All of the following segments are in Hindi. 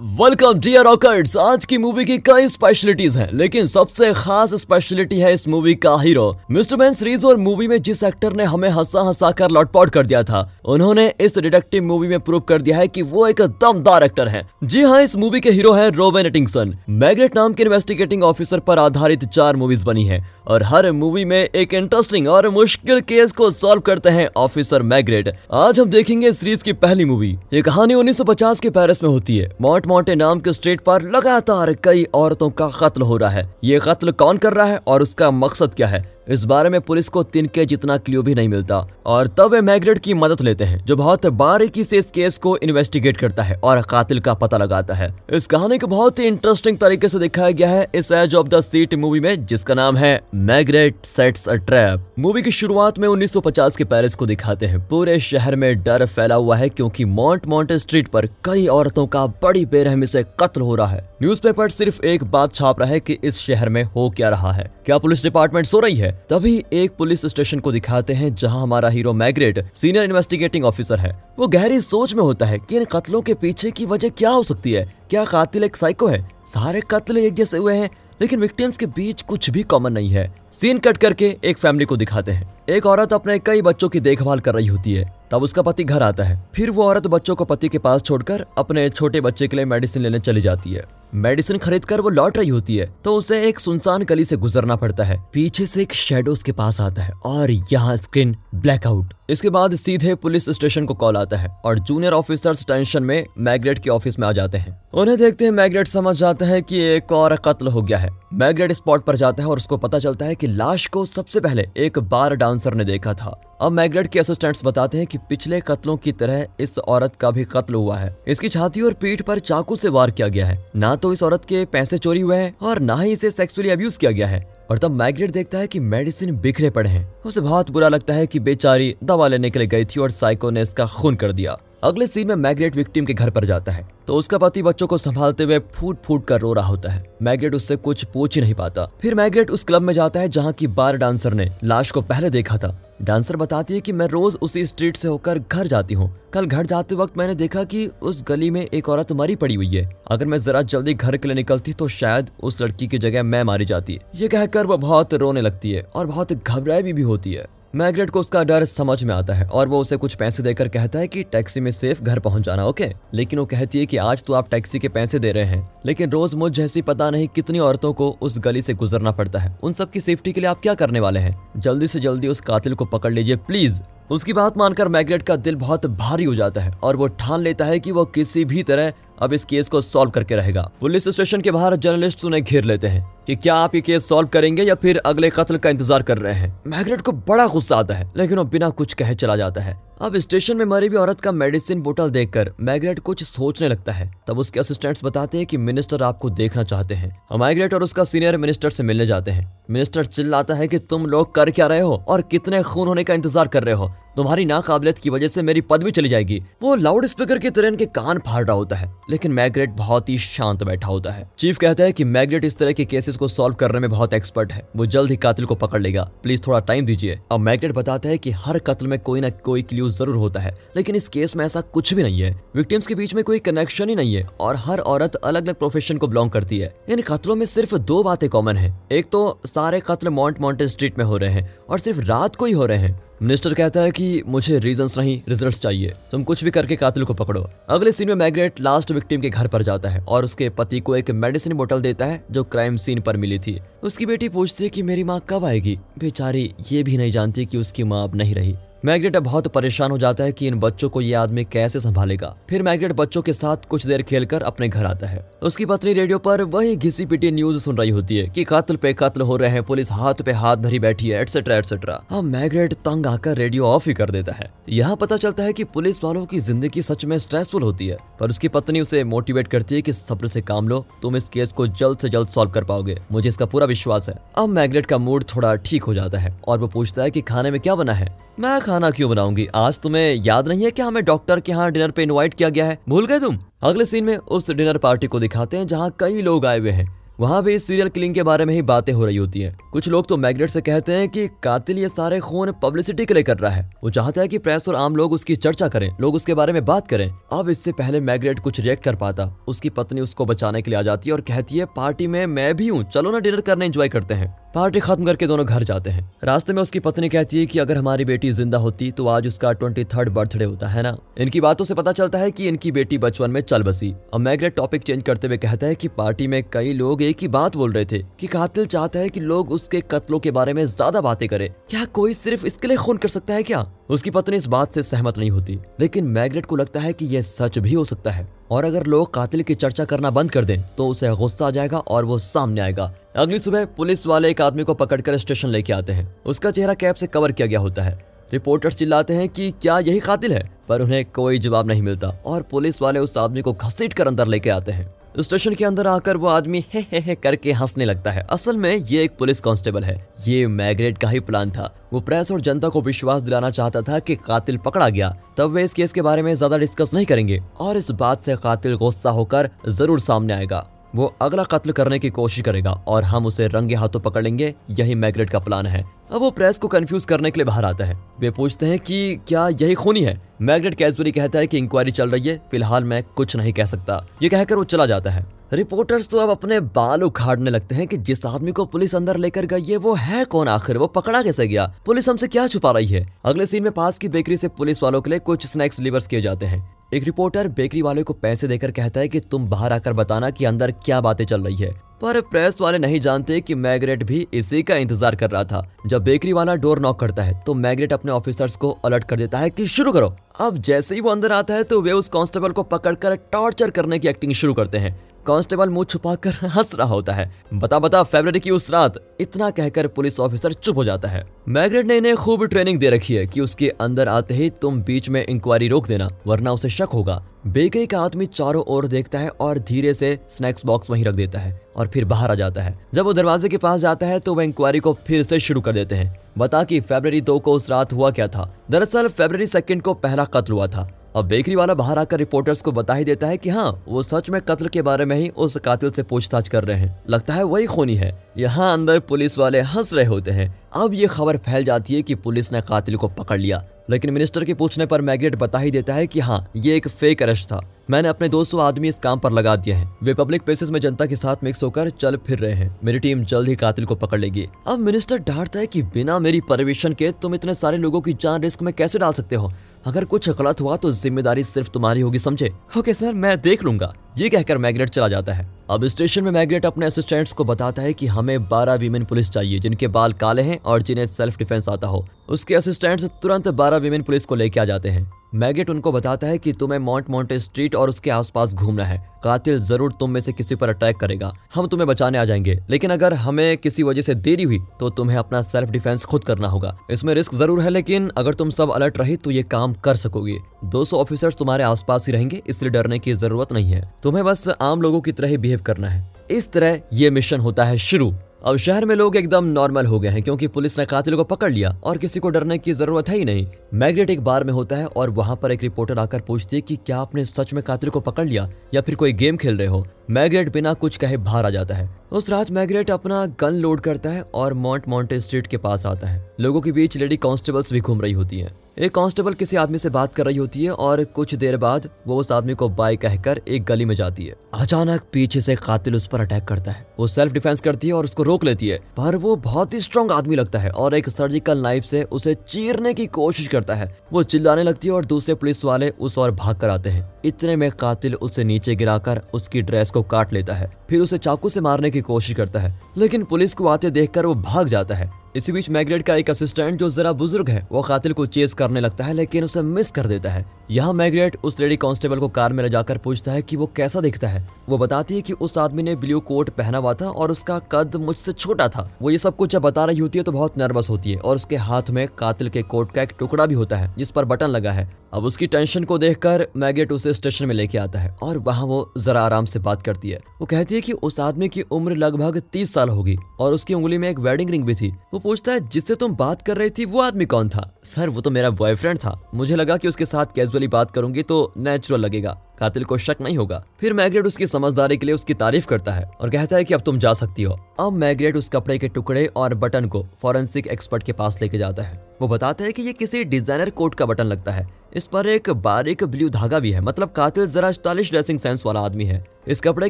वेलकम डियर रॉकर्ट्स आज की मूवी की कई स्पेशलिटीज हैं, लेकिन सबसे खास स्पेशलिटी है इस मूवी का हीरो मिस्टर मैन सीरीज़ और मूवी में जिस एक्टर ने हमें हंसा हंसा कर लौटपॉट कर दिया था, उन्होंने इस डिटेक्टिव मूवी में प्रूव कर दिया है कि वो एक दमदार एक्टर है। जी हाँ इस मूवी के हीरो है रोबेन एटिंगसन मैग्रेट नाम के इन्वेस्टिगेटिंग ऑफिसर पर आधारित चार मूवीज़ बनी है, और हर मूवी में एक इंटरेस्टिंग और मुश्किल केस को सॉल्व करते हैं ऑफिसर मैग्रेट आज हम देखेंगे सीरीज़ की पहली मूवी ये कहानी 1950 के पेरिस में होती है। मॉन्ट मोंटे नाम के स्ट्रीट पर लगातार कई औरतों का कत्ल हो रहा है। ये कत्ल कौन कर रहा है और उसका मकसद क्या है? इस बारे में पुलिस को तिनके जितना क्ल्यू भी नहीं मिलता। और तब वे मैग्रेट की मदद लेते हैं, जो बहुत बारीकी से इस केस को इन्वेस्टिगेट करता है और कातिल का पता लगाता है। इस कहानी को बहुत ही इंटरेस्टिंग तरीके से दिखाया गया है इस edge of the seat movie में, जिसका नाम है Maigret sets a trap. Movie की शुरुआत में 1950 के पेरिस को दिखाते हैं। पूरे शहर में डर फैला हुआ है क्योंकि मॉन्ट मॉन्टे स्ट्रीट पर कई औरतों का बड़ी बेरहमी से कत्ल हो रहा है। न्यूज़पेपर सिर्फ़ एक बात छाप रहा है कि इस शहर में हो क्या रहा है। क्या पुलिस डिपार्टमेंट सो रही है? तभी एक पुलिस स्टेशन को दिखाते हैं जहाँ हमारा hero Maigret, senior investigating officer है। वो गहरी सोच में होता है कि इन कत्लों के पीछे की वजह क्या हो सकती है। क्या कातिल एक साइको है? सारे कत्ल एक जैसे हुए हैं, लेकिन विक्टिम्स के बीच कुछ भी कॉमन नहीं है। सीन कट करके एक फैमिली को दिखाते हैं। एक औरत अपने कई बच्चों की देखभाल कर रही होती है। तब उसका पति घर आता है। फिर वो औरत बच्चों को पति के पास छोड़कर अपने छोटे बच्चे के लिए मेडिसिन लेने चली जाती है। मेडिसिन खरीद कर वो लौट रही होती है तो उसे एक सुनसान गली से गुजरना पड़ता है। पीछे से एक शेडो उसके पास आता है और यहाँ स्क्रीन ब्लैकआउट इसके बाद सीधे पुलिस स्टेशन को कॉल आता है और जूनियर ऑफिसर्स टेंशन में मैग्रेट के ऑफ़िस में आ जाते हैं। उन्हें देखते हैं मैग्रेट समझ जाता है कि एक और कत्ल हो गया है। मैग्रेट स्पॉट पर जाता है और उसको पता चलता है कि लाश को सबसे पहले एक बार डांसर ने देखा था। अब मैग्रेट के असिस्टेंट्स बताते हैं कि पिछले कत्लों की तरह इस औरत का भी कत्ल हुआ है। इसकी छाती और पीठ पर चाकू से वार किया गया है। ना तो इस औरत के पैसे चोरी हुए हैं और ना ही इसे सेक्सुअली अब्यूज किया गया है। और तब मैग्रेट देखता है कि मेडिसिन बिखरे पड़े हैं। उसे बहुत बुरा लगता है कि बेचारी दवा लेने के लिए गई थी और साइको ने इसका खून कर दिया। अगले सीन में मैग्रेट विक्टिम के घर पर जाता है तो उसका पति बच्चों को संभालते हुए फूट फूट कर रो रहा होता है। मैग्रेट उससे कुछ पूछ ही नहीं पाता। फिर मैग्रेट उस क्लब में जाता है जहाँ की बार डांसर ने लाश को पहले देखा था। डांसर बताती है कि मैं रोज उसी स्ट्रीट से होकर घर जाती हूँ। कल घर जाते वक्त मैंने देखा कि उस गली में एक औरत मरी पड़ी हुई है। अगर मैं जरा जल्दी घर के लिए निकलती तो शायद उस लड़की की जगह मैं मारी जाती। ये कहकर वो बहुत रोने लगती है और बहुत घबराई भी, भी होती है। मैग्रेट को उसका डर समझ में आता है और वो उसे कुछ पैसे देकर कहता है कि टैक्सी में सेफ़ घर पहुँच जाना, ओके? लेकिन वो कहती है कि आज तो आप टैक्सी के पैसे दे रहे हैं, लेकिन रोज मुझ जैसी पता नहीं कितनी औरतों को उस गली से गुजरना पड़ता है। उन सब की सेफ्टी के लिए आप क्या करने वाले हैं? जल्दी से जल्दी उस कातिल को पकड़ लीजिए, प्लीज़। उसकी बात मानकर मैग्रेट का दिल बहुत भारी हो जाता है और वो ठान लेता है कि वो किसी भी तरह अब इस केस को सॉल्व करके रहेगा। पुलिस स्टेशन के बाहर जर्नलिस्ट उन्हें घेर लेते हैं कि क्या आप ये केस सॉल्व करेंगे या फिर अगले कत्ल का इंतज़ार कर रहे हैं। मैग्रेट को बड़ा गुस्सा आता है, लेकिन वो बिना कुछ कहे चला जाता है। अब स्टेशन में मरी हुई औरत का मेडिसिन बोतल देखकर मैग्रेट कुछ सोचने लगता है। तब उसके असिस्टेंट्स बताते हैं कि मिनिस्टर आपको देखना चाहते हैं। हम मैग्रेट और उसका सीनियर मिनिस्टर से मिलने जाते हैं। मिनिस्टर चिल्लाता है कि तुम लोग कर क्या रहे हो और कितने खून होने का इंतज़ार कर रहे हो। तुम्हारी नाकाबिलियत की वजह से मेरी पदवी चली जाएगी। वो लाउड स्पीकर की तरह इनके कान फाड़ रहा होता है। लेकिन मैग्रेट बहुत ही शांत बैठा होता है। चीफ कहता है कि मैग्रेट इस तरह के केसेस को सॉल्व करने में बहुत एक्सपर्ट है। वो जल्द ही कातिल को पकड़ लेगा। प्लीज़ थोड़ा टाइम दीजिए। अब मैग्रेट बताता है कि हर कत्ल में कोई ना कोई क्ल्यू ज़रूर होता है, लेकिन इस केस में ऐसा कुछ भी नहीं है। विक्टिम्स के बीच में कोई कनेक्शन ही नहीं है, और हर औरत अलग अलग प्रोफेशन को बिलोंग करती है। इन कत्लों में सिर्फ़ दो बातें कॉमन है। एक तो सारे कत्ल मॉन्ट मॉन्टे स्ट्रीट में हो रहे हैं, और सिर्फ़ रात को ही हो रहे हैं। मिनिस्टर कहता है कि मुझे रीजंस नहीं रिजल्ट्स चाहिए। तुम कुछ भी करके कातिल को पकड़ो। अगले सीन में मैग्रेट लास्ट विक्टिम के घर पर जाता है और उसके पति को एक मेडिसिन बोतल देता है जो क्राइम सीन पर मिली थी। उसकी बेटी पूछती है कि मेरी माँ कब आएगी? बेचारी ये भी नहीं जानती कि उसकी माँ अब नहीं रही। मैग्रेट अब बहुत परेशान हो जाता है कि इन बच्चों को ये आदमी कैसे संभालेगा। फिर मैग्रेट बच्चों के साथ कुछ देर खेलकर अपने घर आता है। उसकी पत्नी रेडियो पर वही घिसी पिटी न्यूज़ सुन रही होती है कि कत्ल पे कत्ल हो रहे हैं, पुलिस हाथ पे हाथ धरी बैठी है एटसेट्रा एटसेट्रा अब मैग्रेट तंग आकर रेडियो ऑफ़ ही कर देता है। यहाँ पता चलता है की पुलिस वालों की ज़िंदगी सच में स्ट्रेसफुल होती है, पर उसकी पत्नी उसे मोटिवेट करती है की सब्र से काम लो, तुम इस केस को जल्द से जल्द सॉल्व कर पाओगे। मुझे इसका पूरा विश्वास है। अब मैग्रेट का मूड थोड़ा ठीक हो जाता है और वो पूछता है की खाने में क्या बना है? मैं खाना क्यों बनाऊँगी? आज तुम्हें याद नहीं है कि हमें डॉक्टर के यहाँ डिनर पे इनवाइट किया गया है? भूल गए तुम? अगले सीन में उस डिनर पार्टी को दिखाते हैं जहाँ कई लोग आए हुए हैं। वहाँ भी इस सीरियल किलिंग के बारे में ही बातें हो रही होती हैं। कुछ लोग तो मैग्नेट से कहते हैं कि कातिल ये सारे खून पब्लिसिटी के लिए कर रहा है। वो चाहता है कि प्रेस और आम लोग उसकी चर्चा करें, लोग उसके बारे में बात करें। अब इससे पहले मैग्रेट कुछ रिएक्ट कर पाता। उसकी पत्नी उसको बचाने के लिए आ जाती है और कहती है, पार्टी में मैं भी हूँ। चलो ना डिनर करने एंजॉय करते हैं। पार्टी खत्म करके दोनों घर जाते हैं। रास्ते में उसकी पत्नी कहती है कि अगर हमारी बेटी ज़िंदा होती तो आज उसका ट्वेंटी थर्ड बर्थडे होता, है ना? इनकी बातों से पता चलता है कि इनकी बेटी बचपन में चल बसी। और मैग्रेट टॉपिक चेंज करते हुए कहता है कि पार्टी में कई लोग एक ही बात बोल रहे थे, कि कातिल चाहता है कि लोग उसके कत्लों के बारे में ज़्यादा बातें करे। क्या कोई सिर्फ़ इसके लिए खून कर सकता है क्या? उसकी पत्नी इस बात से सहमत नहीं होती, लेकिन मैग्रेट को लगता है कि यह सच भी हो सकता है। और अगर लोग कातिल की चर्चा करना बंद कर दें तो उसे गुस्सा आ जाएगा और वो सामने आएगा। अगली सुबह पुलिस वाले एक आदमी को पकड़कर स्टेशन लेके आते हैं। उसका चेहरा कैप से कवर किया गया होता है। रिपोर्टर्स चिल्लाते हैं कि क्या यही कातिल है? पर उन्हें कोई जवाब नहीं मिलता और पुलिस वाले उस आदमी को घसीट कर अंदर लेके आते हैं। स्टेशन के अंदर आकर वो आदमी हे हे हे करके हंसने लगता है। असल में ये एक पुलिस कांस्टेबल है। ये मैग्रेट का ही प्लान था। वो प्रेस और जनता को विश्वास दिलाना चाहता था कि कातिल पकड़ा गया। तब वे इस केस के बारे में ज़्यादा डिस्कस नहीं करेंगे और इस बात से कातिल गुस्सा होकर ज़रूर सामने आएगा। वो अगला कत्ल करने की कोशिश करेगा और हम उसे रंगे हाथों पकड़ लेंगे। यही मैग्रेट का प्लान है। अब वो प्रेस को कंफ्यूज करने के लिए बाहर आता है। वे पूछते हैं कि क्या यही खूनी है? मैग्रेट कैजुअली कहता है कि इंक्वायरी चल रही है, फ़िलहाल मैं कुछ नहीं कह सकता। ये कहकर वो चला जाता है। रिपोर्टर्स तो अब अपने बाल उखाड़ने लगते हैं कि जिस आदमी को पुलिस अंदर लेकर गई है, वो है कौन आखिर? वो पकड़ा कैसे गया? पुलिस हमसे क्या छुपा रही है? अगले सीन में पास की बेकरी से पुलिस वालों के लिए कुछ स्नैक्स डिलीवर किए जाते हैं। एक रिपोर्टर बेकरी वाले को पैसे देकर कहता है कि तुम बाहर आकर बताना कि अंदर क्या बातें चल रही है। पर प्रेस वाले नहीं जानते कि मैग्रेट भी इसी का इंतज़ार कर रहा था। जब बेकरी वाला डोर नॉक करता है तो मैग्रेट अपने ऑफिसर्स को अलर्ट कर देता है कि शुरू करो। अब जैसे ही वो अंदर आता है तो वे उस कांस्टेबल को पकड़कर टॉर्चर करने की एक्टिंग शुरू करते हैं। कांस्टेबल मुँह छुपाकर हंस रहा होता है। बता बता फेब्रवरी की उस रात इतना कहकर पुलिस ऑफिसर चुप हो जाता है। मैग्रेट ने इन्हें खूब ट्रेनिंग दे रखी है कि उसके अंदर आते ही तुम बीच में इंक्वायरी रोक देना, वरना उसे शक होगा। बेकरी का आदमी चारों ओर देखता है और धीरे से स्नैक्स बॉक्स वहीं रख देता है और फिर बाहर आ जाता है। जब वो दरवाजे के पास जाता है तो वह इंक्वायरी को फिर से शुरू कर देते हैं। बता कि फरवरी दो को उस रात हुआ क्या था? दरअसल फरवरी सेकंड को पहला कत्ल हुआ था। अब बेकरी वाला बाहर आकर रिपोर्टर्स को बता ही देता है कि हाँ वो सच में कत्ल के बारे में ही उस कातिल से पूछताछ कर रहे हैं। लगता है वही खूनी है। यहाँ अंदर पुलिस वाले हंस रहे होते हैं। अब ये खबर फैल जाती है कि पुलिस ने कातिल को पकड़ लिया। लेकिन मिनिस्टर के पूछने पर मैग्रेट बता ही देता है कि हाँ ये एक फेक अरेस्ट था। मैंने अपने 200 आदमी इस काम पर लगा दिए हैं। वे पब्लिक प्लेसेस में जनता के साथ मिक्स होकर चल फिर रहे हैं। मेरी टीम जल्द ही कातिल को पकड़ लेगी। अब मिनिस्टर डांटता है कि बिना मेरी परमिशन के तुम इतने सारे लोगों की जान रिस्क में कैसे डाल सकते हो? अगर कुछ गलत हुआ तो ज़िम्मेदारी सिर्फ़ तुम्हारी होगी, समझे? ओके सर मैं देख लूँगा। ये कहकर मैग्नेट चला जाता है। अब स्टेशन में मैग्नेट अपने असिस्टेंट्स को बताता है कि हमें 12 वीमेन पुलिस चाहिए, जिनके बाल काले हैं और जिन्हें सेल्फ डिफेंस आता हो। उसके असिस्टेंट्स तुरंत 12 वीमेन पुलिस को लेके आ जाते हैं। मैगेट उनको बताता है कि तुम्हें मॉन्ट मॉन्टे स्ट्रीट और उसके आसपास घूमना है। कातिल ज़रूर तुम में से किसी पर अटैक करेगा। हम तुम्हें बचाने आ जाएँगे। लेकिन अगर हमें किसी वजह से देरी हुई तो तुम्हें अपना सेल्फ डिफेंस खुद करना होगा। इसमें रिस्क ज़रूर है, लेकिन अगर तुम सब अलर्ट रहे तो ये काम कर सकोगे। 200 ऑफिसर्स तुम्हारे आसपास ही रहेंगे, इसलिए डरने की ज़रूरत नहीं है। तुम्हें बस आम लोगों की तरह ही बिहेव करना है। इस तरह ये मिशन होता है शुरू। अब शहर में लोग एकदम नॉर्मल हो गए हैं, क्योंकि पुलिस ने कातिल को पकड़ लिया और किसी को डरने की ज़रूरत है ही नहीं। मैग्रेट एक बार में होता है और वहाँ पर एक रिपोर्टर आकर पूछती है कि क्या आपने सच में कातिल को पकड़ लिया या फिर कोई गेम खेल रहे हो? मैग्रेट बिना कुछ कहे बाहर आ जाता है। उस रात मैग्रेट अपना गन लोड करता है और मॉन्ट मॉन्टे स्ट्रीट के पास आता है। लोगों के बीच लेडी कांस्टेबल्स भी घूम रही होती हैं। एक कांस्टेबल किसी आदमी से बात कर रही होती है और कुछ देर बाद वो उस आदमी को बाय कहकर एक गली में जाती है। अचानक पीछे से कातिल उस पर अटैक करता है। वो सेल्फ डिफेंस करती है और उसको रोक लेती है। पर वो बहुत ही स्ट्रॉन्ग आदमी लगता है और एक सर्जिकल नाइफ से उसे चीरने की कोशिश करता है। वो चिल्लाने लगती है और दूसरे पुलिस वाले उस और भाग कर आते हैं। इतने में कातिल उसे नीचे गिराकर उसकी ड्रेस को काट लेता है, फिर उसे चाकू से मारने की कोशिश करता है, लेकिन पुलिस को आते देखकर वो भाग जाता है। इसी बीच मैग्रेट का एक असिस्टेंट जो जरा बुज़ुर्ग है, वो कातिल को चेस करने लगता है, लेकिन उसे मिस कर देता है। यहाँ मैग्रेट उस लेडी कांस्टेबल को कार में ले जाकर पूछता है कि वो कैसा दिखता है। वो बताती है कि उस आदमी ने ब्लू कोट पहना हुआ था और उसका कद मुझसे छोटा था। वो ये सब कुछ जब बता रही होती है तो बहुत नर्वस होती है और उसके हाथ में कातिल के कोट का एक टुकड़ा भी होता है, जिस पर बटन लगा है। अब उसकी टेंशन को देखकर मैगेट उसे स्टेशन में लेके आता है और वहाँ वो जरा आराम से बात करती है। वो कहती है कि उस आदमी की उम्र लगभग तीस साल होगी और उसकी उंगली में एक वेडिंग रिंग भी थी। वो पूछता है, जिससे तुम बात कर रही थी, वो आदमी कौन था? सर, वो तो मेरा बॉयफ्रेंड था। मुझे लगा कि उसके साथ कैजुअली बात करूँगी तो नेचुरल लगेगा। कातिल को शक नहीं होगा। फिर मैग्रेट उसकी समझदारी के लिए उसकी तारीफ़ करता है और कहता है कि अब तुम जा सकती हो। अब मैग्रेट उस कपड़े के टुकड़े और बटन को फॉरेंसिक एक्सपर्ट के पास लेके जाता है। वो बताता है कि ये किसी डिज़ाइनर कोट का बटन लगता है। इस पर एक बारीक ब्लू धागा भी है। मतलब कातिल जरा स्टाइलिश ड्रेसिंग सेंस वाला आदमी है। इस कपड़े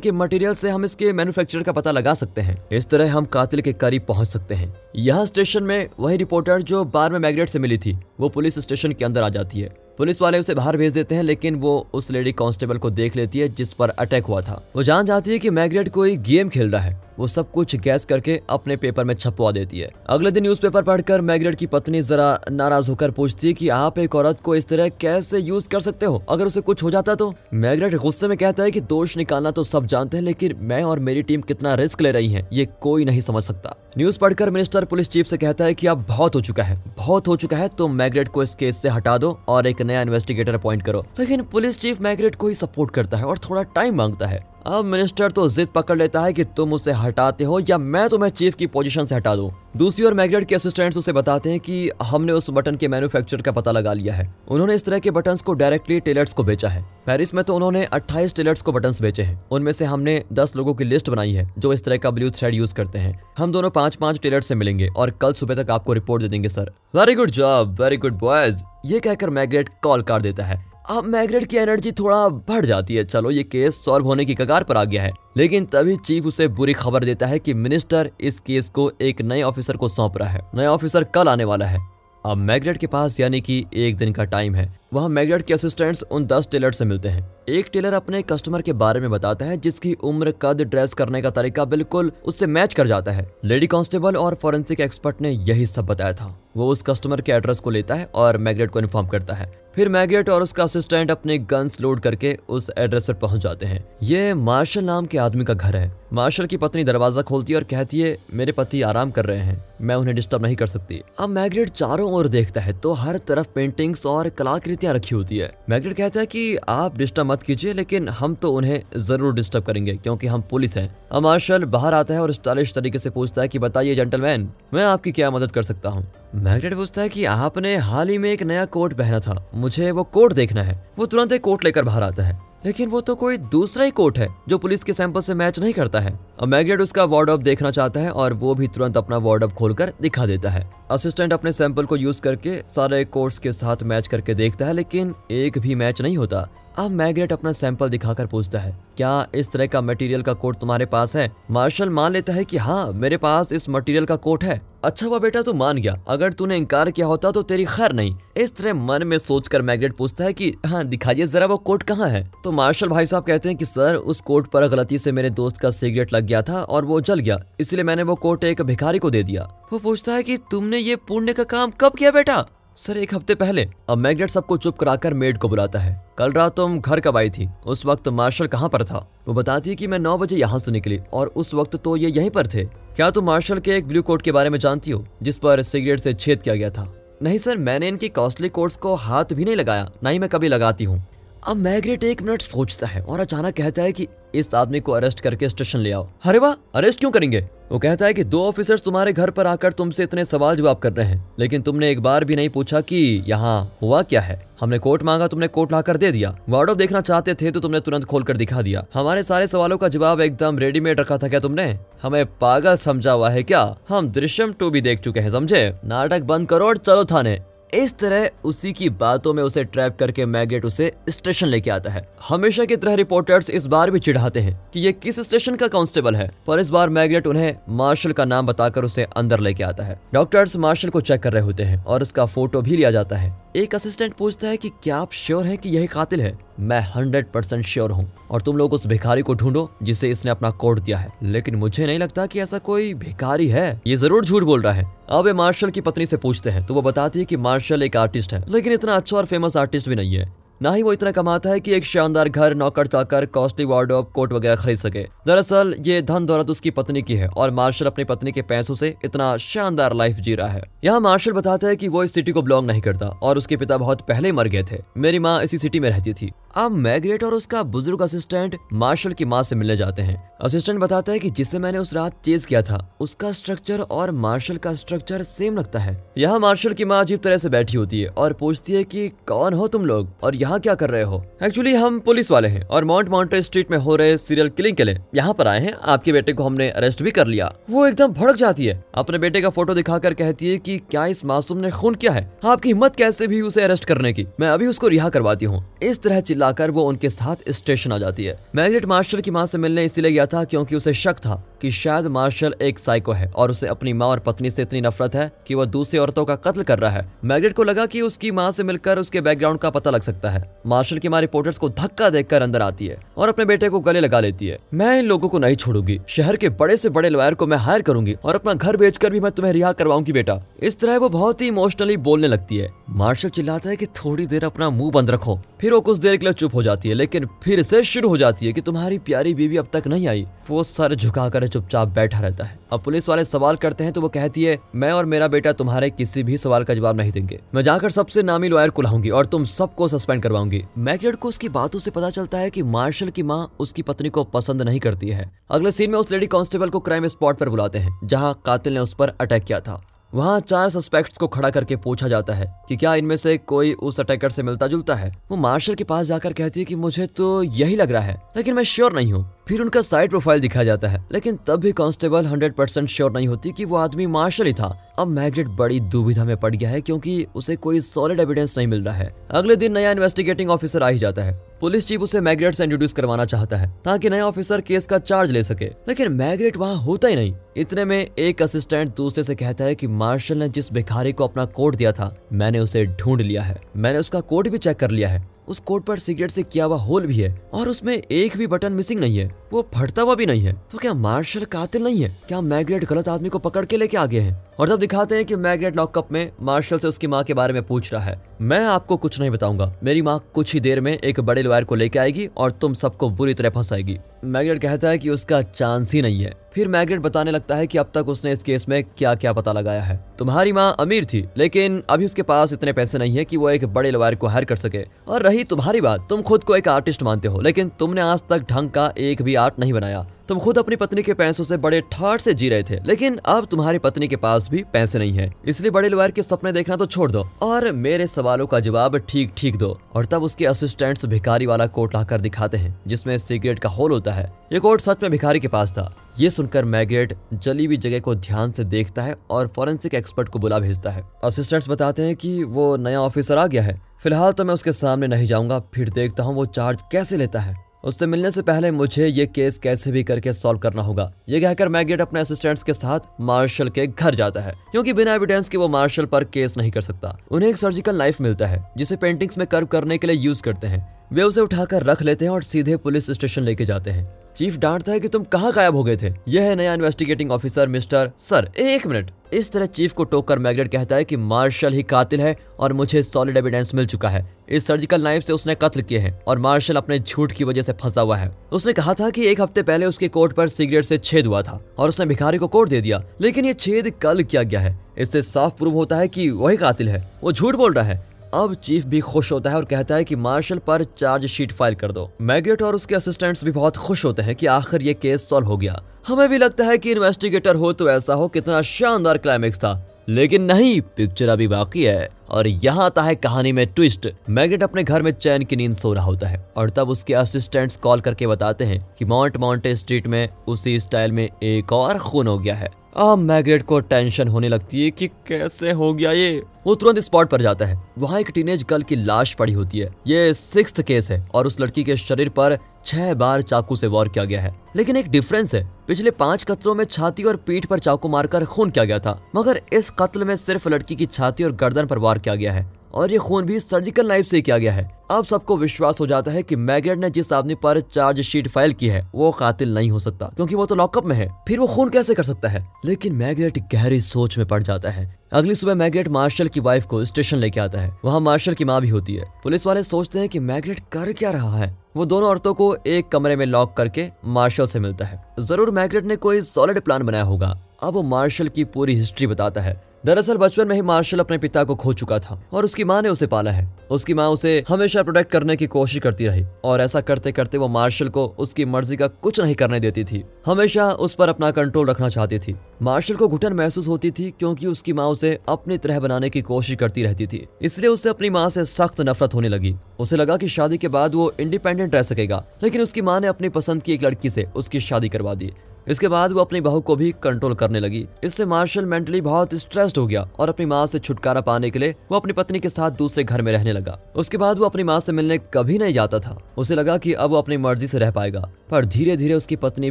के मटेरियल से हम इसके मैन्युफैक्चरर का पता लगा सकते हैं। इस तरह हम कातिल के करीब पहुँच सकते हैं। यहाँ स्टेशन में वही रिपोर्टर जो बार में मैग्रेट से मिली थी, वो पुलिस स्टेशन के अंदर आ जाती है। पुलिस वाले उसे बाहर भेज देते हैं, लेकिन वो उस लेडी कांस्टेबल को देख लेती है जिस पर अटैक हुआ था। वो जान जाती है कि मैग्रेट कोई गेम खेल रहा है। वो सब कुछ गैस करके अपने पेपर में छपवा देती है। अगले दिन न्यूज़पेपर पढ़कर मैग्रेट की पत्नी जरा नाराज़ होकर पूछती है कि आप एक औरत को इस तरह कैसे यूज़ कर सकते हो? अगर उसे कुछ हो जाता तो? मैग्रेट गुस्से में कहता है कि दोष निकालना तो सब जानते हैं, लेकिन मैं और मेरी टीम कितना रिस्क ले रही है, ये कोई नहीं समझ सकता। न्यूज़ पढ़कर मिनिस्टर पुलिस चीफ से कहता है कि अब बहुत हो चुका है। बहुत हो चुका है तो मैग्रेट को इस केस से हटा दो और एक नया इन्वेस्टिगेटर अपॉइंट करो। लेकिन पुलिस चीफ मैग्रेट को ही सपोर्ट करता है और थोड़ा टाइम माँगता है। अब मिनिस्टर तो जिद पकड़ लेता है कि तुम उसे हटाते हो या मैं तुम्हें चीफ की पोजीशन से हटा दूँ। दूसरी ओर मैग्रेट के असिस्टेंट्स उसे बताते हैं कि हमने उस बटन के मैन्युफैक्चर का पता लगा लिया है। उन्होंने इस तरह के बटन्स को डायरेक्टली टेलर्स को बेचा है। पेरिस में तो उन्होंने 28 टेलर्स को बटन बेचे हैं। उनमें से हमने 10 लोगों की लिस्ट बनाई है, जो इस तरह का ब्लू थ्रेड यूज़ करते हैं। हम दोनों पाँच पाँच टेलर से मिलेंगे और कल सुबह तक आपको रिपोर्ट दे देंगे sir very good job very good boys ये कहकर मैग्रेट कॉल कर देता है। अब मैग्रेट की एनर्जी थोड़ा बढ़ जाती है। चलो, ये केस सॉल्व होने की कगार पर आ गया है। लेकिन तभी चीफ उसे बुरी खबर देता है कि मिनिस्टर इस केस को एक नए ऑफिसर को सौंप रहा है। नया ऑफिसर कल आने वाला है। अब मैग्रेट के पास यानी कि एक दिन का टाइम है। वहाँ मैग्रेट के असिस्टेंट्स उन दस टेलर से मिलते हैं। एक टेलर अपने कस्टमर के बारे में बताता है, जिसकी उम्र कद ड्रेस करने का तरीका बिल्कुल उससे मैच कर जाता है। लेडी कांस्टेबल और फॉरेंसिक एक्सपर्ट ने यही सब बताया था। वो उस कस्टमर के एड्रेस को लेता है और मैग्रेट को इन्फॉर्म करता है। फिर मैग्रेट और उसका असिस्टेंट अपने गन्स लोड करके उस एड्रेस पर पहुँच जाते हैं। ये मार्शल नाम के आदमी का घर है। मार्शल की पत्नी दरवाज़ा खोलती है और कहती है, मेरे पति आराम कर रहे हैं। मैं उन्हें डिस्टर्ब नहीं कर सकती। अब मैग्रेट चारों ओर देखता है तो हर तरफ़ पेंटिंग्स और कलाकृतियाँ रखी होती है। मैग्रेट कहता है कि आप डिस्टर्ब मत कीजिए, लेकिन हम तो उन्हें ज़रूर डिस्टर्ब करेंगे, क्योंकि हम पुलिस हैं। अब मार्शल बाहर आता है और स्टाइलिश तरीके से पूछता है की, बताइए जेंटलमैन मैं आपकी क्या मदद कर सकता हूँ? मैग्रेट पूछता है कि आपने हाल ही में एक नया कोट पहना था। मुझे वो कोट देखना है। वो तुरंत एक कोट लेकर बाहर आता है। लेकिन वो तो कोई दूसरा ही कोट है, जो पुलिस के सैंपल से मैच नहीं करता है। अब मैग्रेट उसका वार्ड देखना चाहता है और वो भी तुरंत अपना वार्ड खोलकर दिखा देता है। असिस्टेंट अपने सैंपल को यूज़ करके सारे कोट्स के साथ मैच करके देखता है, लेकिन एक भी मैच नहीं होता। अब मैग्रेट अपना सैंपल दिखाकर पूछता है, क्या इस तरह का मटेरियल का कोट तुम्हारे पास है? मार्शल मान लेता है कि हाँ मेरे पास इस मटेरियल का कोट है। अच्छा हुआ बेटा, तू मान गया। अगर तूने इनकार किया होता तो तेरी खैर नहीं। इस तरह मन में सोचकर मैग्रेट पूछता है कि हाँ दिखाइए जरा वो कोट कहाँ है? तो मार्शल भाई साहब कहते हैं कि, सर, उस कोट पर गलती से मेरे दोस्त का सिगरेट लग गया था और वो जल गया, इसलिए मैंने वो कोट एक भिखारी को दे दिया। वो पूछता है कि, तुमने ये पुण्य का काम कब किया बेटा? सर, एक हफ़्ते पहले, अब मैग्नेट सबको चुप कराकर मेड को बुलाता है। कल रात तुम घर कब आई थी? उस वक्त मार्शल कहाँ पर था? वो बताती है कि मैं नौ बजे यहाँ से निकली, और उस वक्त तो ये यहीं पर थे। क्या तुम मार्शल के एक ब्लू कोट के बारे में जानती हो, जिस पर सिगरेट से छेद किया गया था? नहीं सर, मैंने इनकी कॉस्टली कोट्स को हाथ भी नहीं लगाया, ना ही मैं कभी लगाती हूँ। अब मैग्रेट एक मिनट सोचता है और अचानक कहता है कि इस आदमी को अरेस्ट करके स्टेशन ले आओ। अरे वाह अरेस्ट क्यों करेंगे? वो कहता है कि दो ऑफिसर्स तुम्हारे घर पर आकर तुमसे इतने सवाल जवाब कर रहे हैं, लेकिन तुमने एक बार भी नहीं पूछा कि यहाँ हुआ क्या है। हमने कोर्ट मांगा, तुमने कोर्ट लाकर दे दिया। वार्ड देखना चाहते थे तो तुमने तुरंत खोल कर दिखा दिया। हमारे सारे सवालों का जवाब एकदम रेडीमेड रखा था क्या तुमने? हमें पागल समझा हुआ है क्या? हम दृश्यम टू भी देख चुके हैं, समझे? नाटक बंद करो और चलो थाने। इस तरह उसी की बातों में उसे ट्रैप करके मैग्नेट उसे स्टेशन लेके आता है। हमेशा की तरह रिपोर्टर्स इस बार भी चिढ़ाते हैं कि ये किस स्टेशन का कांस्टेबल है, पर इस बार मैग्नेट उन्हें मार्शल का नाम बताकर उसे अंदर लेके आता है। डॉक्टर्स मार्शल को चेक कर रहे होते हैं और उसका फ़ोटो भी लिया जाता है। एक असिस्टेंट पूछता है कि क्या आप श्योर हैं कि यही कातिल है? मैं हंड्रेड परसेंट श्योर हूँ। और तुम लोग उस भिखारी को ढूंढो, जिसे इसने अपना कोड दिया है। लेकिन मुझे नहीं लगता कि ऐसा कोई भिखारी है। ये ज़रूर झूठ बोल रहा है। अब ये मार्शल की पत्नी से पूछते हैं। तो वो बताती है कि मार्शल एक आर्टिस्ट है। लेकिन इतना अच्छा और फ़ेमस आर्टिस्ट भी नहीं है। ना ही वो इतना कमाता है कि एक शानदार घर, नौकर, चाकर कॉस्टली वार्डरोब कोट वगैरह खरीद सके। दरअसल, ये धन दौलत उसकी पत्नी की है। और मार्शल अपनी पत्नी के पैसों से इतना शानदार लाइफ जी रहा है। यहाँ मार्शल बताता है कि वो इस सिटी को बिलोंग नहीं करता। और उसके पिता बहुत पहले मर गए थे। मेरी माँ इसी सिटी में रहती थी। अब मैग्रेट और उसका बुज़ुर्ग असिस्टेंट मार्शल की माँ से मिलने जाते हैं। असिस्टेंट बताता है कि जिसे मैंने उस रात चेज किया था, उसका स्ट्रक्चर और मार्शल का स्ट्रक्चर सेम लगता है। यहाँ मार्शल की माँ अजीब तरह से बैठी होती है और पूछती है कि कौन हो तुम लोग और यहाँ क्या कर रहे हो? एक्चुअली हम पुलिस वाले हैं और माउंट माउंटे स्ट्रीट में हो रहे सीरियल किलिंग के लिए यहाँ पर आए हैं। आपके बेटे को हमने अरेस्ट भी कर लिया। वो एकदम भड़क जाती है। अपने बेटे का फ़ोटो दिखाकर कहती है की क्या इस मासूम ने खून किया है? आपकी हिम्मत कैसे भी उसे अरेस्ट करने की? मैं अभी उसको रिहा करवाती हूँ। इस तरह चिल्लाकर वो उनके साथ स्टेशन आ जाती है। मैग्रेट मार्शल की माँ से मिलने इसीलिए गया था क्योंकि उसे शक था। कि शायद मार्शल एक साइको है और उसे अपनी माँ और पत्नी से इतनी नफरत है कि वह दूसरी औरतों का कत्ल कर रहा है। मैग्रेट को लगा कि उसकी माँ से मिलकर उसके बैकग्राउंड का पता लग सकता है। मार्शल की माँ रिपोर्टर्स को धक्का देकर अंदर आती है और अपने बेटे को गले लगा लेती है। मैं इन लोगों को नहीं छोड़ूँगी। शहर के बड़े से बड़े लॉयर को मैं हायर करूँगी और अपना घर बेचकर भी मैं तुम्हें रिहा करवाऊँगी बेटा। इस तरह वो बहुत ही इमोशनली बोलने लगती है। मार्शल चिल्लाता है कि थोड़ी देर अपना मुँह बंद रखो। फिर वो कुछ देर के लिए चुप हो जाती है, लेकिन फिर से शुरू हो जाती है कि तुम्हारी प्यारी बीवी अब तक नहीं आई। वो सर झुकाकर चुपचाप बैठा रहता है। अब पुलिस वाले सवाल करते हैं तो वो कहती है, मैं और मेरा बेटा तुम्हारे किसी भी सवाल का जवाब नहीं देंगे। मैं जाकर सबसे नामी लॉयर को लाऊँगी और तुम सबको सस्पेंड करवाऊँगी। मैकलेट को उसकी बातों से पता चलता है की मार्शल की माँ उसकी पत्नी को पसंद नहीं करती है। अगले सीन में उस लेडी कांस्टेबल को क्राइम स्पॉट पर बुलाते हैं, जहाँ कातिल ने उस पर अटैक किया था। वहाँ चार सस्पेक्ट्स को खड़ा करके पूछा जाता है कि क्या इनमें से कोई उस अटैकर से मिलता जुलता है। वो मार्शल के पास जाकर कहती है कि मुझे तो यही लग रहा है, लेकिन मैं श्योर नहीं हूँ। फिर उनका साइड प्रोफ़ाइल दिखाया जाता है, लेकिन तब भी कांस्टेबल 100 परसेंट श्योर नहीं होती कि वो आदमी मार्शल ही था। अब मैग्रेट बड़ी दुविधा में पड़ गया है क्योंकि उसे कोई सॉलिड एविडेंस नहीं मिल रहा है। अगले दिन नया इन्वेस्टिगेटिंग ऑफिसर आ ही जाता है। पुलिस चीफ उसे मैग्रेट से इंट्रोड्यूस करवाना चाहता है, ताकि नया ऑफिसर केस का चार्ज ले सके। लेकिन मैग्रेट वहाँ होता ही नहीं। इतने में एक असिस्टेंट दूसरे से कहता है कि मार्शल ने जिस भिखारी को अपना कोट दिया था, मैंने उसे ढूंढ लिया है। मैंने उसका कोट भी चेक कर लिया है। उस कोट पर सिगरेट से किया हुआ होल भी है और उसमें एक भी बटन मिसिंग नहीं है। वो फटता हुआ भी नहीं है। तो क्या मार्शल कातिल नहीं है? क्या मैग्रेट गलत आदमी को पकड़ के लेके आ गए हैं? और तब दिखाते हैं कि मैग्रेट लॉकअप में मार्शल से उसकी माँ के बारे में पूछ रहा है। मैं आपको कुछ नहीं बताऊँगा। मेरी माँ कुछ ही देर में एक बड़े लॉयर को लेके आएगी और तुम सबको बुरी तरह फंसाएगी। मैग्रेट कहता है कि उसका चांस ही नहीं है। फिर मैग्रेट बताने लगता है कि अब तक उसने इस केस में क्या क्या पता लगाया है। तुम्हारी माँ अमीर थी, लेकिन अभी उसके पास इतने पैसे नहीं है कि वो एक बड़े लवार को हायर कर सके। और रही तुम्हारी बात, तुम खुद को एक आर्टिस्ट मानते हो, लेकिन तुमने आज तक ढंग का एक भी आर्ट नहीं बनाया। तुम खुद अपनी पत्नी के पैसों से बड़े ठाट से जी रहे थे, लेकिन अब तुम्हारी पत्नी के पास भी पैसे नहीं है। इसलिए बड़े लॉयर के सपने देखना तो छोड़ दो, और मेरे सवालों का जवाब ठीक ठीक दो। और तब उसके असिस्टेंट्स भिखारी वाला कोट लाकर दिखाते हैं, जिसमें सिगरेट का होल होता है। ये कोट सच में भिखारी के पास था। ये सुनकर मैग्रेट जली हुई जगह को ध्यान से देखता है और फॉरेंसिक एक्सपर्ट को बुला भेजता है। असिस्टेंट्स बताते हैं कि वो नया ऑफिसर आ गया है। फ़िलहाल तो मैं उसके सामने नहीं जाऊँगा, फिर देखता हूँ वो चार्ज कैसे लेता है। उससे मिलने से पहले मुझे ये केस कैसे भी करके सॉल्व करना होगा। ये कहकर मैगेट अपने असिस्टेंट्स के साथ मार्शल के घर जाता है, क्योंकि बिना एविडेंस के वो मार्शल पर केस नहीं कर सकता। उन्हें एक सर्जिकल नाइफ मिलता है, जिसे पेंटिंग्स में कर्व करने के लिए यूज़ करते हैं। वे उसे उठाकर रख लेते हैं और सीधे पुलिस स्टेशन लेके जाते हैं। चीफ डांटता है कि तुम कहाँ गायब हो गए थे। यह है नया इन्वेस्टिगेटिंग ऑफिसर मिस्टर सर। एक मिनट। इस तरह चीफ को टोक कर मैग्रेट कहता है कि मार्शल ही कातिल है और मुझे सॉलिड एविडेंस मिल चुका है। इस सर्जिकल नाइफ से उसने कत्ल किए हैं और मार्शल अपने झूठ की वजह से फंसा हुआ है। उसने कहा था कि एक हफ़्ते पहले उसके कोट पर सिगरेट से छेद हुआ था और उसने भिखारी को कोट दे दिया, लेकिन ये छेद कल किया गया है। इससे साफ़ प्रूव होता है कि वही कातिल है। वो झूठ बोल रहा है। अब चीफ भी खुश होता है और कहता है कि मार्शल पर चार्ज शीट फ़ाइल कर दो। मैग्रेट और उसके असिस्टेंट्स भी बहुत खुश होते हैं कि आखिर ये केस सॉल्व हो गया। हमें भी लगता है कि इन्वेस्टिगेटर हो तो ऐसा हो, कितना शानदार क्लाइमेक्स था। लेकिन नहीं पिक्चर अभी बाकी है। और यहाँ आता है कहानी में ट्विस्ट मैग्नेट अपने घर में चैन की नींद सो रहा होता है। और तब उसके असिस्टेंट्स कॉल करके बताते हैं कि माउंट माउंटे स्ट्रीट में उसी स्टाइल में एक और खून हो गया है। अब मैग्रेट को टेंशन होने लगती है कि कैसे हो गया ये। वो तुरंत स्पॉट पर जाता है। वहाँ एक टीनेज गर्ल की लाश पड़ी होती है। ये सिक्स केस है और उस लड़की के शरीर पर छह बार चाकू से वार किया गया है। लेकिन एक डिफरेंस है। पिछले पाँच कत्लों में छाती और पीठ पर चाकू मारकर खून किया गया था। मगर इस कत्ल में सिर्फ़ लड़की की छाती और गर्दन पर वार किया गया है। और ये खून भी सर्जिकल नाइफ से किया गया है। अब सबको विश्वास हो जाता है कि मैग्रेट ने जिस आदमी पर चार्ज शीट फ़ाइल की है, वो कातिल नहीं हो सकता, क्योंकि वो तो लॉकअप में है। फिर वो खून कैसे कर सकता है? लेकिन मैग्रेट गहरी सोच में पड़ जाता है। अगली सुबह मैगरेट मार्शल की वाइफ को स्टेशन लेके आता है। वहाँ मार्शल की माँ भी होती है। पुलिस वाले सोचते हैं कि मैग्रेट कर क्या रहा है। वो दोनों औरतों को एक कमरे में लॉक करके मार्शल से मिलता है। ज़रूर मैगरेट ने कोई सॉलिड प्लान बनाया होगा। अब वो मार्शल की पूरी हिस्ट्री बताता है। दरअसल बचपन में ही मार्शल अपने पिता को खो चुका था और उसकी माँ ने उसे पाला है। उसकी माँ उसे हमेशा प्रोटेक्ट करने की कोशिश करती रही और ऐसा करते करते वो मार्शल को उसकी मर्ज़ी का कुछ नहीं करने देती थी। हमेशा उस पर अपना कंट्रोल रखना चाहती थी। मार्शल को घुटन महसूस होती थी क्योंकि उसकी माँ उसे अपनी तरह बनाने की कोशिश करती रहती थी। इसलिए उसे अपनी माँ से सख्त नफरत होने लगी। उसे लगा कि शादी के बाद वो इंडिपेंडेंट रह सकेगा, लेकिन उसकी माँ ने अपनी पसंद की एक लड़की से उसकी शादी करवा दी। इसके बाद वो अपनी बहू को भी कंट्रोल करने लगी। इससे मार्शल मेंटली बहुत स्ट्रेस्ड हो गया और अपनी माँ से छुटकारा पाने के लिए वो अपनी पत्नी के साथ दूसरे घर में रहने लगा। उसके बाद वो अपनी माँ से मिलने कभी नहीं जाता था। उसे लगा की अब वो अपनी मर्ज़ी से रह पाएगा, पर धीरे धीरे उसकी पत्नी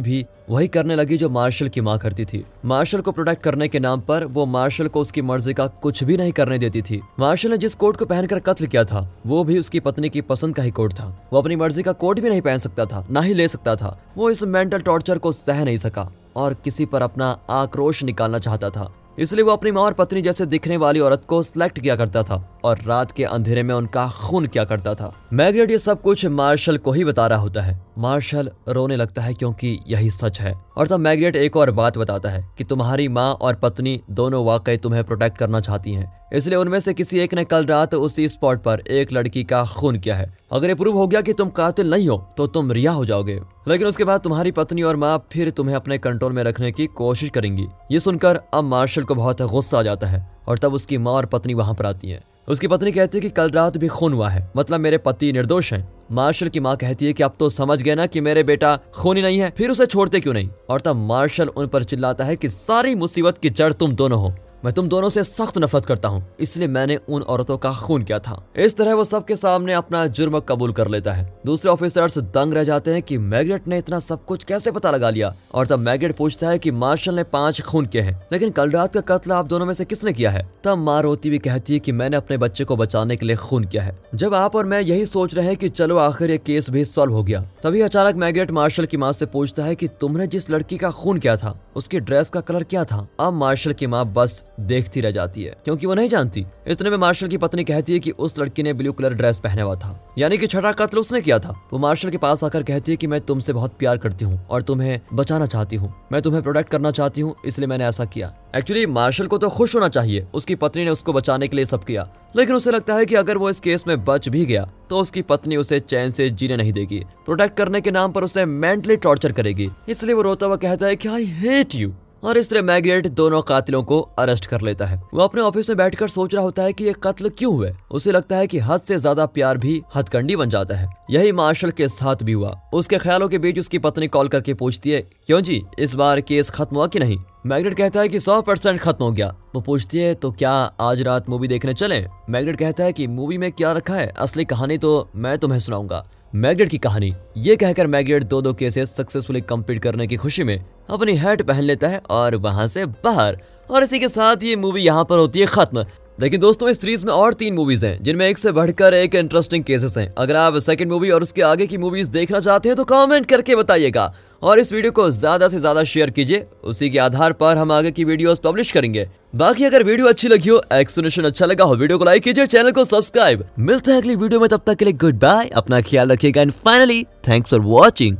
भी वही करने लगी जो मार्शल की माँ करती थी। मार्शल को प्रोटेक्ट करने के नाम पर वो मार्शल को उसकी मर्ज़ी का कुछ भी नहीं करने देती थी। मार्शल ने जिस कोट को पहनकर कत्ल किया था, वो भी उसकी पत्नी की पसंद का ही कोट था। वो अपनी मर्ज़ी का कोट भी नहीं पहन सकता था, ना ही ले सकता था। वो इस मेंटल टॉर्चर को सह नहीं सका और किसी पर अपना आक्रोश निकालना चाहता था। इसलिए वो अपनी माँ और पत्नी जैसे दिखने वाली औरत को सिलेक्ट किया करता था और रात के अंधेरे में उनका खून किया करता था। मैग्रेट ये सब कुछ मार्शल को ही बता रहा होता है। मार्शल रोने लगता है क्योंकि यही सच है। और तब मैग्रेट एक और बात बताता है कि तुम्हारी माँ और पत्नी दोनों वाकई तुम्हें प्रोटेक्ट करना चाहती हैं। इसलिए उनमें से किसी एक ने कल रात उसी स्पॉट पर एक लड़की का खून किया है। अगर ये प्रूव हो गया कि तुम कातिल नहीं हो तो तुम रिहा हो जाओगे। लेकिन उसके बाद तुम्हारी पत्नी और माँ फिर तुम्हें अपने कंट्रोल में रखने की कोशिश करेंगी। ये सुनकर अब मार्शल को बहुत गुस्सा आ जाता है और तब उसकी माँ और पत्नी वहाँ पर आती है। उसकी पत्नी कहती है कि कल रात भी खून हुआ है। मतलब मेरे पति निर्दोष हैं। मार्शल की माँ कहती है कि अब तो समझ गए ना कि मेरे बेटा खूनी नहीं है, फिर उसे छोड़ते क्यों नहीं? और तब मार्शल उन पर चिल्लाता है कि सारी मुसीबत की जड़ तुम दोनों हो। मैं तुम दोनों से सख्त नफरत करता हूँ, इसलिए मैंने उन औरतों का खून किया था। इस तरह वो सबके सामने अपना जुर्म कबूल कर लेता है। दूसरे ऑफिसर्स दंग रह जाते हैं कि मैग्रेट ने इतना सब कुछ कैसे पता लगा लिया? और तब मैग्रेट पूछता है कि मार्शल ने पाँच खून किए हैं, लेकिन कल रात का कत्ल आप दोनों में से किसने किया है? तब माँ रोती हुई कहती है की मैंने अपने बच्चे को बचाने के लिए खून किया है। जब आप और मैं यही सोच रहे हैं कि चलो आखिर ये केस भी सॉल्व हो गया, तभी अचानक मैग्रेट मार्शल की माँ से पूछता है की तुमने जिस लड़की का खून किया था, उसकी ड्रेस का कलर क्या था? अब मार्शल की माँ बस देखती रह जाती है, क्योंकि वो नहीं जानती। इतने में मार्शल की पत्नी कहती है कि उस लड़की ने ब्लू कलर ड्रेस पहने हुआ था। यानी कि छठा कत्ल उसने किया था। वो मार्शल के पास आकर कहती है कि मैं तुमसे बहुत प्यार करती हूँ और तुम्हें बचाना चाहती हूँ। मैं तुम्हें प्रोटेक्ट करना चाहती हूँ, इसलिए मैंने ऐसा किया। एक्चुअली मार्शल को तो खुश होना चाहिए। उसकी पत्नी ने उसको बचाने के लिए सब किया। लेकिन उसे लगता है कि अगर वो इस केस में बच भी गया तो उसकी पत्नी उसे चैन से जीने नहीं देगी। प्रोटेक्ट करने के नाम पर उसे मेंटली टॉर्चर करेगी। इसलिए वो रोता हुआ कहता है कि आई हेट यू और इस तरह मैग्रेट दोनों कातिलों को अरेस्ट कर लेता है। वो अपने ऑफ़िस में बैठकर सोच रहा होता है कि ये कत्ल क्यों हुए? उसे लगता है कि हद से ज़्यादा प्यार भी हथकंडी बन जाता है। यही मार्शल के साथ भी हुआ। उसके ख्यालों के बीच उसकी पत्नी कॉल करके पूछती है, क्यों जी, इस बार केस खत्म हुआ कि नहीं? मैग्नेट कहता है कि सौ परसेंट खत्म हो गया। वो पूछती है तो क्या आज रात मूवी देखने चले? मैग्नेट कहता है कि मूवी में क्या रखा है? असली कहानी तो मैं तुम्हें सुनाऊँगा। मैग्नेट की कहानी ये कहकर मैग्नेट दो दो केसेस सक्सेसफुली कंप्लीट करने की खुशी में अपनी हेट पहन लेता है और वहाँ से बाहर। और इसी के साथ ये मूवी यहाँ पर होती है खत्म। लेकिन दोस्तों, इस सीरीज़ में और तीन मूवीज़ हैं, जिनमें एक से बढ़कर एक इंटरेस्टिंग केसेस हैं। अगर आप सेकंड मूवी और उसके आगे की मूवीज़ देखना चाहते हैं तो कमेंट करके बताइएगा। और इस वीडियो को ज़्यादा से ज़्यादा शेयर कीजिए। उसी के आधार पर हम आगे की वीडियोस पब्लिश करेंगे। बाकी अगर वीडियो अच्छी लगी हो, एक्सप्लेनेशन अच्छा लगा हो, वीडियो को लाइक कीजिए चैनल को सब्सक्राइब। मिलते हैं अगली वीडियो में, तब तक के लिए गुड बाय, अपना ख्याल रखिएगा। And finally thanks for watching